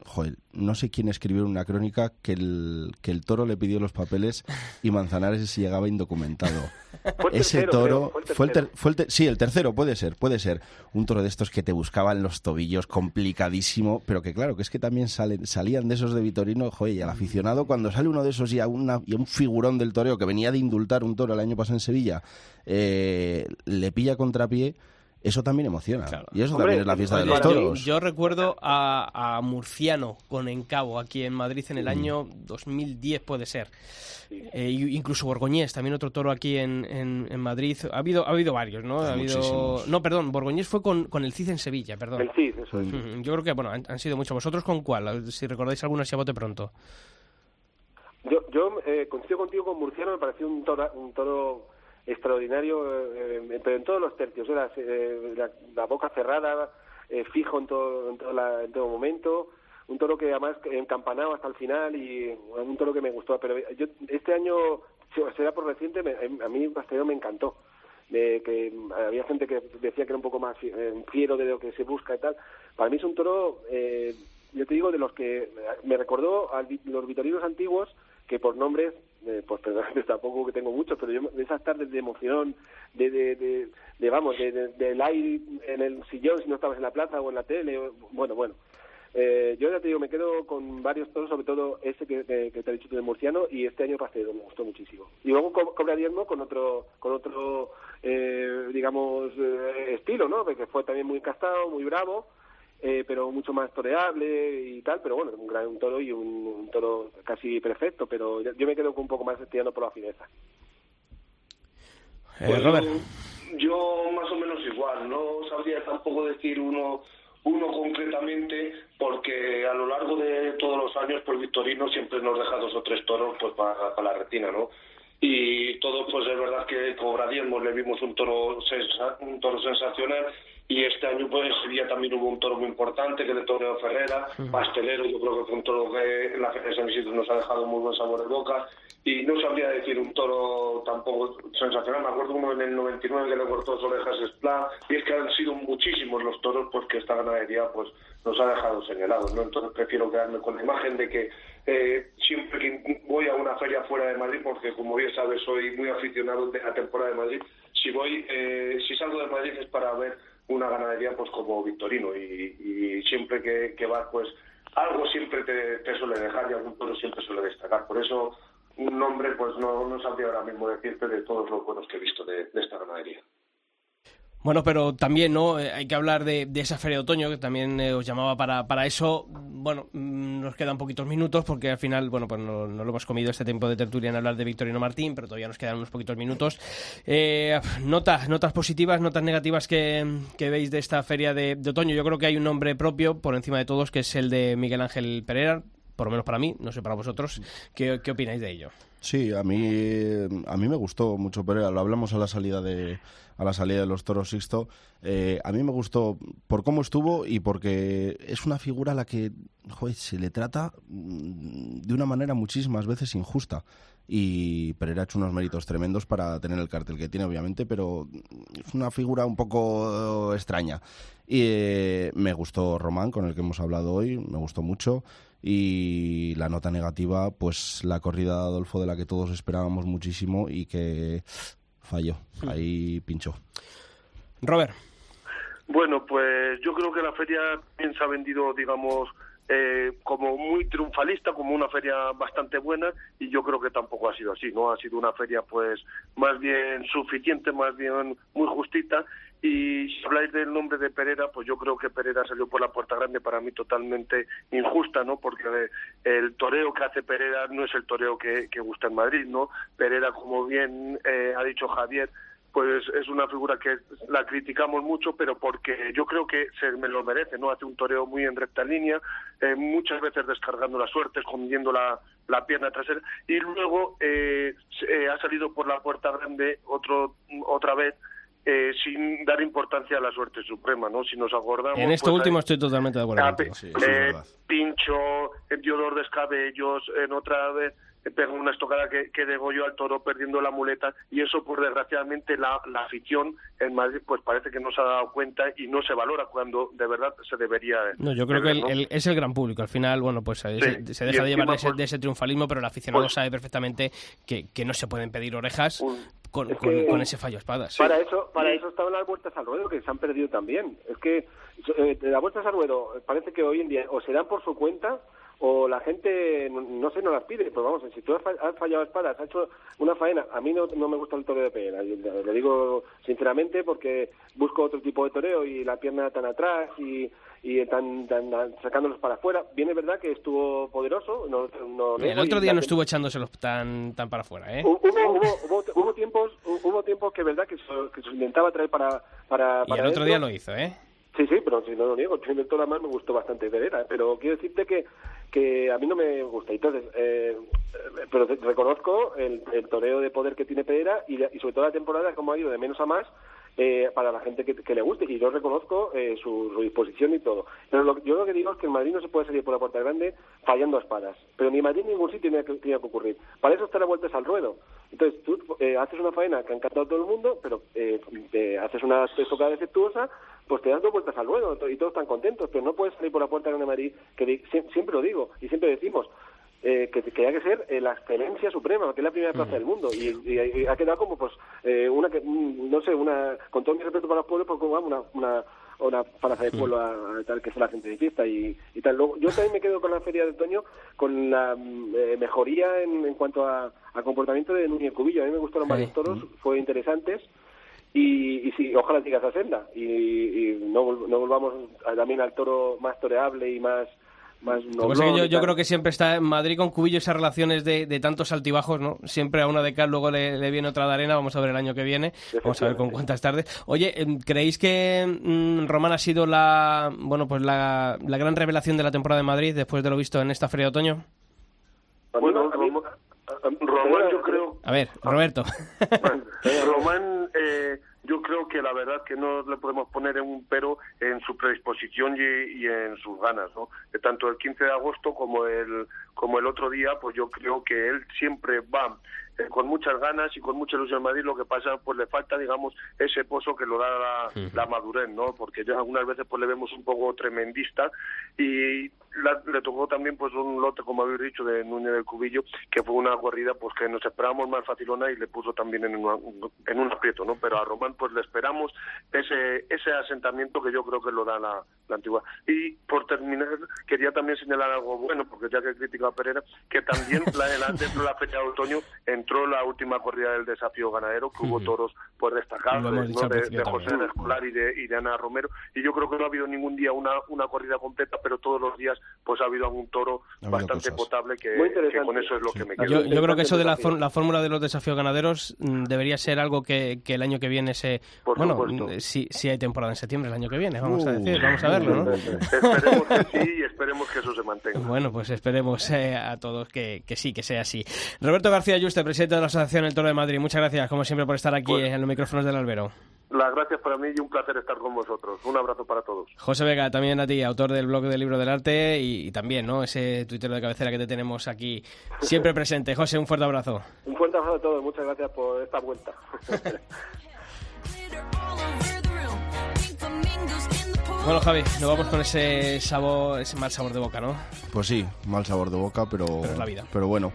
[SPEAKER 4] Joder, no sé quién escribió una crónica que el, que el toro le pidió los papeles y Manzanares llegaba indocumentado.
[SPEAKER 9] Fue
[SPEAKER 4] Ese
[SPEAKER 9] tercero,
[SPEAKER 4] toro
[SPEAKER 9] creo, fue el tercero.
[SPEAKER 4] fue el ter- sí, el tercero puede ser, puede ser un toro de estos que te buscaban los tobillos complicadísimo, pero que claro, que es que también salen, salían de esos de Vitorino, joder, y al aficionado cuando sale uno de esos y a, una, y a un figurón del toreo que venía de indultar un toro el año pasado en Sevilla, eh, le pilla contrapié, eso también emociona. Y eso
[SPEAKER 9] Hombre,
[SPEAKER 4] también es la fiesta de los
[SPEAKER 1] yo,
[SPEAKER 4] toros.
[SPEAKER 1] yo recuerdo a, a Murciano con Encabo aquí en Madrid en el año 2010, puede ser. Eh, y- incluso Borgoñés, también otro toro aquí en, en, en Madrid. Ha habido, ha habido varios, ¿no? Ha habido... No, perdón, Borgoñés fue con, con el Cid en Sevilla, perdón.
[SPEAKER 9] El CID, eso es.
[SPEAKER 1] Yo creo que, bueno, han, han sido muchos. ¿Vosotros con cuál? Si recordáis alguna, si a bote pronto.
[SPEAKER 9] Yo, yo eh, coincido contigo con Murciano, me pareció un toro, un toro extraordinario, eh, eh, pero en todos los tercios, eh, la, boca cerrada, fijo en todo, en, todo la- en todo momento, un toro que además encampanaba hasta el final y un toro que me gustó. Pero yo este año, será por reciente, me- a mí Pastelero me encantó. De que había gente que decía que era un poco más fiero de lo que se busca y tal. Para mí es un toro, eh, yo te digo, de los que me recordó a los vitorinos antiguos que por nombres, eh, pues perdón, tampoco que tengo muchos, pero yo de esas tardes de emoción, de, de, de, vamos, de, de- del aire en el sillón si no estabas en la plaza o en la tele, bueno, bueno. Eh, yo ya te digo, me quedo con varios toros, sobre todo ese que, te he dicho tú de Murciano y este año Pastelero, me gustó muchísimo. Y luego co- Cobra con otro, con otro eh, digamos, eh, estilo, ¿no? Que fue también muy castado, muy bravo eh, pero mucho más toreable y tal, pero bueno, un gran toro y un, toro casi perfecto, pero yo me quedo con un poco más tirando por la fineza.
[SPEAKER 1] Eh, pues Robert.
[SPEAKER 10] Yo, más o menos igual, no sabría tampoco decir uno uno concretamente porque a lo largo de todos los años pues Victorino siempre nos deja dos o tres toros pues para, para la retina, ¿no? y todo pues es verdad que cobradiemos le vimos un toro un toro sensacional y este año pues día también hubo un toro muy importante que le toreó Ferrera, pastelero, yo creo que fue un toro que en la Feria de San Isidro nos ha dejado muy buen sabor de boca. Y no sabría decir un toro tampoco sensacional, me acuerdo uno en el 99 que le cortó dos orejas Splat y es que han sido muchísimos los toros pues que esta ganadería pues nos ha dejado señalados, ¿no? Entonces prefiero quedarme con la imagen de que eh, siempre que voy a una feria fuera de Madrid, porque como bien sabes soy muy aficionado de la temporada de Madrid, si voy, eh, si salgo de Madrid es para ver una ganadería pues como Victorino y, siempre que, que, vas pues algo siempre te, suele dejar y algún toro siempre suele destacar. Por eso un nombre pues no, no sabría ahora mismo decirte de todos los buenos que he visto de esta ganadería.
[SPEAKER 1] Bueno, pero también, ¿no? Eh, hay que hablar de, esa feria de otoño, que también eh, os llamaba para, para eso. Bueno, mm, nos quedan poquitos minutos, porque al final, bueno, pues no, lo hemos comido este tiempo de tertulia en hablar de Victorino Martín, pero todavía nos quedan unos poquitos minutos. Eh, notas, notas positivas, notas negativas que, veis de esta feria de, otoño. Yo creo que hay un nombre propio, por encima de todos, que es el de Miguel Ángel Pereira, por lo menos para mí, no sé para vosotros. ¿Qué, qué opináis de ello?
[SPEAKER 4] Sí, a mí, a mí me gustó mucho Pereira. Lo hablamos a la salida de, a la salida de los toros Sixto. Eh, a mí me gustó por cómo estuvo y porque es una figura a la que se le trata mm, de una manera muchísimas veces injusta. Y Pereira ha hecho unos méritos tremendos para tener el cartel que tiene, obviamente, pero es una figura un poco extraña. Y eh, me gustó Román, con el que hemos hablado hoy, me gustó mucho y la nota negativa, pues la corrida de Adolfo de la que todos esperábamos muchísimo y que falló, ahí pinchó.
[SPEAKER 1] Robert.
[SPEAKER 8] Bueno, pues yo creo que la feria bien se ha vendido, digamos, eh, como muy triunfalista, como una feria bastante buena, y yo creo que tampoco ha sido así, ¿no? Ha sido una feria, pues, más bien suficiente, más bien muy justita, y si habláis del nombre de Pereira, pues yo creo que Pereira salió por la puerta grande para mí totalmente injusta, ¿no? Porque el toreo que hace Pereira no es el toreo que, gusta en Madrid, ¿no? Pereira, como bien eh, ha dicho Javier, pues es una figura que la criticamos mucho, pero porque yo creo que se me lo merece, ¿no? Hace un toreo muy en recta línea, eh, muchas veces descargando la suerte, escondiendo la, pierna trasera, y luego eh, ha salido por la puerta grande otro, otra vez eh, sin dar importancia a la suerte suprema, ¿no? Si nos acordamos...
[SPEAKER 1] En esto pues, último estoy totalmente de acuerdo.
[SPEAKER 8] eh, pincho, dio dolor de escabellos, en otra vez pegó una estocada que, que degolló al toro perdiendo la muleta y eso pues desgraciadamente la, la, afición en Madrid pues parece que no se ha dado cuenta y no se valora cuando de verdad se debería
[SPEAKER 1] no yo creo que es el gran público al final bueno pues eh, se, deja de llevar de ese, pues de ese, triunfalismo pero el aficionado pues sabe perfectamente que, que no se pueden pedir orejas con, con, ese fallo espadas.
[SPEAKER 9] Para eso, para eso estaban las vueltas al ruedo, que se han perdido también. Es que eh, las vueltas al ruedo parece que hoy en día o se dan por su cuenta o la gente, no, sé, no las pide, pero vamos, si tú has fallado espadas, has hecho una faena, a mí no, no me gusta el toreo de pena, le digo sinceramente porque busco otro tipo de toreo y la pierna tan atrás y, y tan, tan, sacándolos para afuera. Bien es verdad que estuvo poderoso. No, no,
[SPEAKER 1] el otro día no estuvo echándoselos tan, tan para afuera, ¿eh?
[SPEAKER 9] Hubo, hubo, hubo, tiempos, hubo tiempos que es verdad que se, que se intentaba traer para, para,
[SPEAKER 1] y el otro día lo hizo, ¿eh?
[SPEAKER 9] Sí, sí, pero si no lo niego, el toro más me gustó bastante Pereira, pero quiero decirte que, que a mí no me gusta. Entonces, eh, pero reconozco el, el, toreo de poder que tiene Pereira y, y sobre todo la temporada como ha ido de menos a más, eh, para la gente que, le guste y yo reconozco eh, su, disposición y todo. Pero yo lo que digo es que en Madrid no se puede salir por la puerta grande fallando a espadas, pero ni Madrid ni ningún sitio tiene que, tiene que ocurrir. Para eso está la vueltas al ruedo. Entonces tú eh, haces una faena que ha encantado a todo el mundo, pero haces una estocada defectuosa, pues te das dos vueltas al ruedo y todos están contentos, pero no puedes salir por la puerta grande de Madrid, que siempre lo digo y siempre decimos, eh, que, que que ser eh, la excelencia suprema, que es la primera plaza del mundo. Y, ha quedado como, pues, eh, una que, mm, no sé, una, con todo mi respeto para los pueblos, pues como una, una, una plaza de pueblo a, tal que es la gente de fiesta y, y tal. Luego, yo también me quedo con la Feria de Otoño, con la mm, eh, mejoría en, en cuanto a, a, comportamiento de Núñez Cubillo. A mí me gustaron varios toros, fue interesantes y, y sí, ojalá siga esa senda y, y no, no volvamos a- también al toro más toreable y más más
[SPEAKER 1] que yo, creo que siempre está en Madrid con Cubillo esas relaciones de, de tantos altibajos, ¿no? Siempre a una de cal, luego le, le viene otra de arena, vamos a ver el año que viene, vamos a ver con cuántas tardes. Oye, em, ¿creéis que mm, Román ha sido la, bueno, pues la, la gran revelación de la temporada de Madrid después de lo visto en esta feria de otoño?
[SPEAKER 8] Bueno, Román, yo creo
[SPEAKER 1] A ver, Roberto.
[SPEAKER 8] Román, eh, yo creo que la verdad que no le podemos poner en un pero en su predisposición y, y en sus ganas, ¿no? Que tanto el 15 de agosto como el como el otro día, pues yo creo que él siempre va eh, con muchas ganas y con mucha ilusión en Madrid. Lo que pasa, pues le falta, digamos, ese pozo que lo da la, la madurez, ¿no? Porque ya algunas veces pues le vemos un poco tremendista y la- le tocó también pues un lote, como habéis dicho, de Núñez del Cubillo, que fue una corrida pues que nos esperábamos más facilona y le puso también en, una- en un aprieto, ¿no? Pero a Román pues le esperamos ese ese asentamiento que yo creo que lo da la, la antigua. Y por terminar, quería también señalar algo bueno, porque ya que he criticado a Pereira, que también la, dentro de la fecha de otoño entró la última corrida del desafío ganadero, que hubo toros pues
[SPEAKER 1] al
[SPEAKER 8] de, de José de Escolar y de, y de Ana Romero. Y yo creo que no ha habido ningún día una, una corrida completa, pero todos los días pues ha habido algún toro
[SPEAKER 4] Ha habido
[SPEAKER 8] bastante
[SPEAKER 4] cosas.
[SPEAKER 8] potable que,
[SPEAKER 9] Muy
[SPEAKER 8] que
[SPEAKER 9] interesante.
[SPEAKER 8] con eso es lo que me quedo.
[SPEAKER 1] Yo, yo creo que eso de la, la fórmula de los desafíos ganaderos mm, debería ser algo que, que el año que viene se...
[SPEAKER 8] Por
[SPEAKER 1] bueno, mm, si, si hay temporada en septiembre el año que viene, vamos a
[SPEAKER 4] Uh.
[SPEAKER 1] decir, vamos a verlo, ¿no?
[SPEAKER 8] Esperemos que sí y esperemos que eso se mantenga.
[SPEAKER 1] Bueno, pues esperemos eh, a todos que, que sí, que sea así. Roberto García Yuste, presidente de la Asociación El Toro de Madrid, muchas gracias, como siempre, por estar aquí
[SPEAKER 8] Pues-
[SPEAKER 1] en los micrófonos del albero.
[SPEAKER 8] Las gracias para mí y un placer estar con vosotros. Un abrazo para todos.
[SPEAKER 1] José Vega, también a ti, autor del blog del libro del arte y, y también, ¿no? Ese tuitero de cabecera que te tenemos aquí siempre presente. José, un fuerte abrazo.
[SPEAKER 9] Un fuerte abrazo a todos, muchas gracias por esta vuelta.
[SPEAKER 1] Bueno, Javi, nos vamos con ese sabor, ese mal sabor de boca, ¿no?
[SPEAKER 4] Pues sí, mal sabor de boca, pero,
[SPEAKER 1] Pero es la vida.
[SPEAKER 4] pero bueno,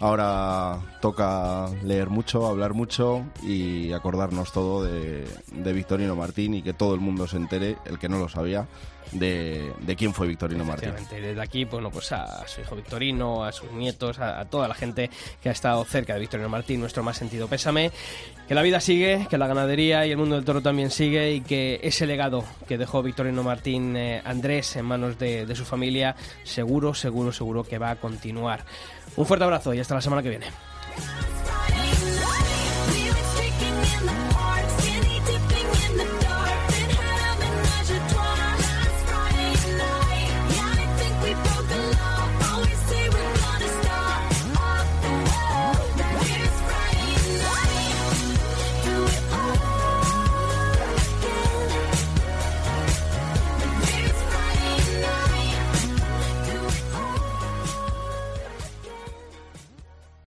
[SPEAKER 4] ahora toca leer mucho, hablar mucho y acordarnos todo de, de Victorino Martín y que todo el mundo se entere, el que no lo sabía, de, de quién fue Victorino Martín.
[SPEAKER 1] Desde aquí, bueno, pues a su hijo Victorino, a sus nietos, a, a toda la gente que ha estado cerca de Victorino Martín, nuestro más sentido pésame. Que la vida sigue, que la ganadería y el mundo del toro también sigue y que ese legado que dejó Victorino Martín eh, Andrés en manos de, de su familia, seguro, seguro, seguro que va a continuar. Un fuerte abrazo y hasta la semana que viene.